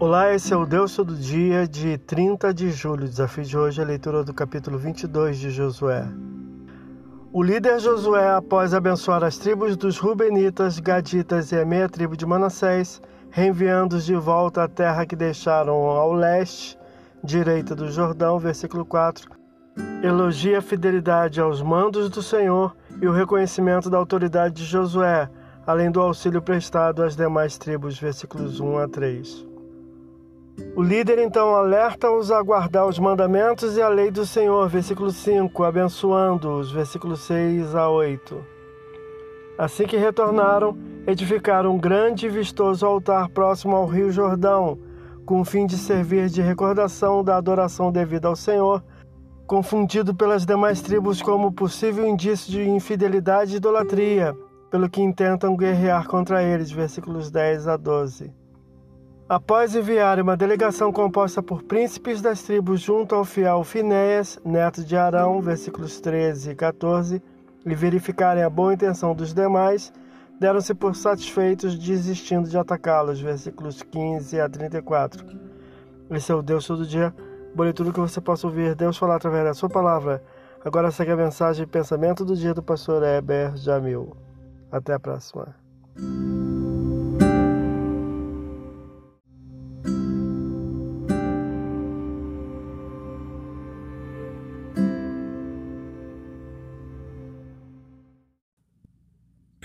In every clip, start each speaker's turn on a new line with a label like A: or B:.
A: Olá, esse é o Deus Todo Dia de 30 de julho. Desafio de hoje é a leitura do capítulo 22 de Josué. O líder Josué, após abençoar as tribos dos Rubenitas, Gaditas e a meia tribo de Manassés, reenviando-os de volta à terra que deixaram ao leste, direita do Jordão, versículo 4, elogia a fidelidade aos mandos do Senhor e o reconhecimento da autoridade de Josué, além do auxílio prestado às demais tribos, versículos 1 a 3. O líder então alerta-os a guardar os mandamentos e a lei do Senhor, versículo 5, abençoando-os, versículo 6 a 8. Assim que retornaram, edificaram um grande e vistoso altar próximo ao rio Jordão, com o fim de servir de recordação da adoração devida ao Senhor, confundido pelas demais tribos como possível indício de infidelidade e idolatria, pelo que intentam guerrear contra eles, versículos 10 a 12. Após enviar uma delegação composta por príncipes das tribos junto ao fiel Finéias, neto de Arão, versículos 13 e 14, e verificarem a boa intenção dos demais, deram-se por satisfeitos, desistindo de atacá-los, versículos 15 a 34. Esse é o Deus todo dia, bole tudo que você possa ouvir Deus falar através da sua palavra. Agora segue a mensagem e pensamento do dia do pastor Heber Jamil. Até a próxima.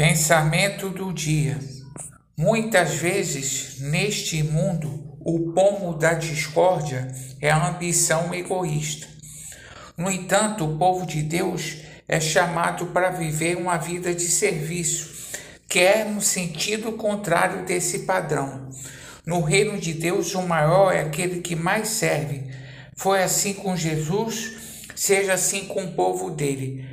B: Pensamento do dia. Muitas vezes neste mundo, o pomo da discórdia é a ambição egoísta. No entanto, o povo de Deus é chamado para viver uma vida de serviço, que é no sentido contrário desse padrão. No reino de Deus, o maior é aquele que mais serve. Foi assim com Jesus, seja assim com o povo dele.